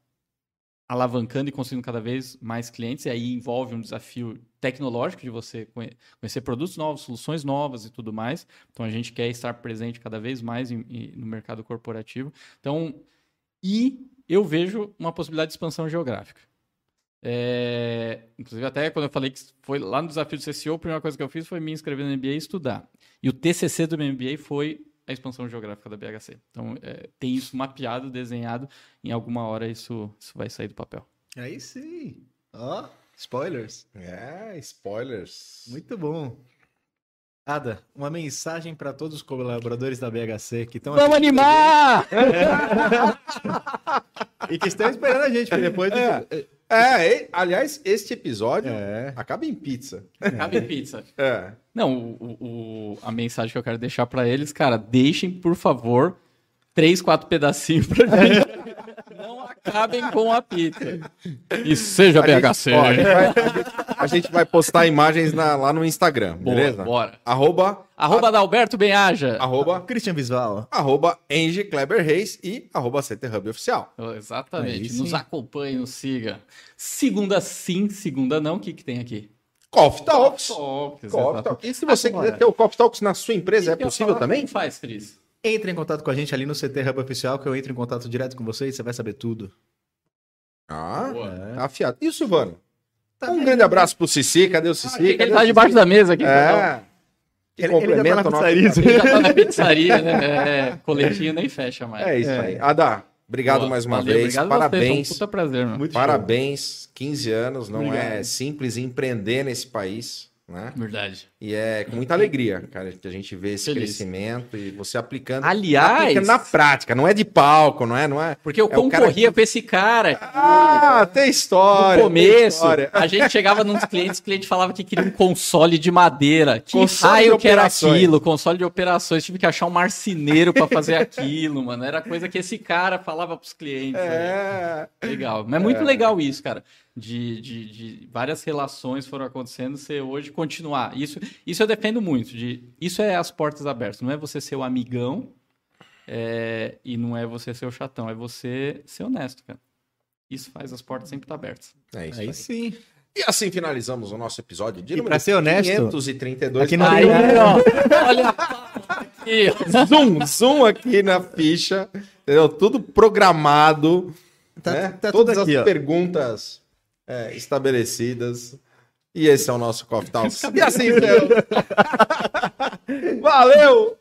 alavancando e conseguindo cada vez mais clientes, e aí envolve um desafio tecnológico de você conhe- conhecer produtos novos, soluções novas e tudo mais. Então a gente quer estar presente cada vez mais em- em- no mercado corporativo. Então, e eu vejo uma possibilidade de expansão geográfica. É, inclusive, até quando eu falei que foi lá no desafio do CCO, a primeira coisa que eu fiz foi me inscrever no MBA e estudar. E o TCC do meu MBA foi a expansão geográfica da BHC. Então, é, tem isso mapeado, desenhado. Em alguma hora isso, isso vai sair do papel.
Aí sim. Ó, spoilers.
É, spoilers.
Muito bom. Ada, uma mensagem para todos os colaboradores da BHC que estão
Vamos animar!
e que estão esperando a gente, porque depois de...
É. É, e- aliás, este episódio
É.
acaba em pizza.
Cabe pizza.
É.
Não, o, o- a mensagem que eu quero deixar pra eles, cara, deixem, por favor, três, quatro pedacinhos pra gente. Acabem com a pizza. E seja
A gente,
BHC.
ó, a, gente vai, a gente- gente vai postar imagens na- lá no Instagram,
Boa,
beleza?
bora.
Arroba,
Arroba Dalberto Benhaja.
arroba,
Christian Visval.
arroba Enge Kleber Reis e arroba CT Hub Oficial.
Oh, Exatamente.
Aí.
Nos acompanhe, nos siga. Segunda sim, segunda não. O que, que tem aqui?
Coffee Talks.
Talks,
Coffee. Talks. E se você
Agora.
quiser ter o Coffee Talks na sua empresa, é possível também?
Como faz, Cris?
Entre em contato com a gente ali no CT Hub Oficial, que eu entro em contato direto com vocês, você vai saber tudo.
Ah,
Boa.
tá afiado. E o Silvano?
Tá
um
bem.
grande abraço pro Cici. Cadê o Cici?
Ele
Cadê
tá
o
debaixo
Cici?
da mesa aqui.
É. Que
Ele- ele tá
complementa
na
o nosso-
pizzaria.
Ele já tá na pizzaria, né? É, coletinho nem fecha mais.
É isso
É.
aí. Ada, obrigado
Boa.
mais uma
Valeu,
vez. Parabéns.
um puta prazer, mano.
Muito show.
Parabéns. 15 anos. Não é
Obrigado.
simples empreender nesse país, né?
Verdade.
E é com muita alegria, cara, que a gente vê esse
Feliz.
crescimento e você aplicando.
Aliás-
aplicando na prática, não é de palco, não é? Não é?
Porque eu
É
concorria com esse cara.
Ah, tem história.
No começo,
história.
a gente chegava nos clientes, o cliente falava que queria um console de madeira. Que
Console
raio que era aquilo? Console de operações. Tive que achar um marceneiro pra fazer aquilo, mano. Era coisa que esse cara falava pros clientes.
É.
Legal. Mas é muito legal isso, cara. De, de, de várias relações foram acontecendo, você hoje continuar. Isso, isso eu defendo muito. De, isso é as portas abertas. Não é você ser o amigão é, e não é você ser o chatão. É você ser honesto, cara. Isso faz as portas sempre estar abertas.
É isso aí.
Aí sim.
E assim finalizamos o nosso episódio de
E
número
pra ser honesto,
532.
aqui não
Tá
tem.
Olha aqui.
zoom, zoom aqui na ficha, entendeu? Tudo programado,
Tá,
né?
tá
Todas
tudo aqui,
as
ó.
perguntas é, estabelecidas. E esse é o nosso Coffee Talks. E assim. Valeu!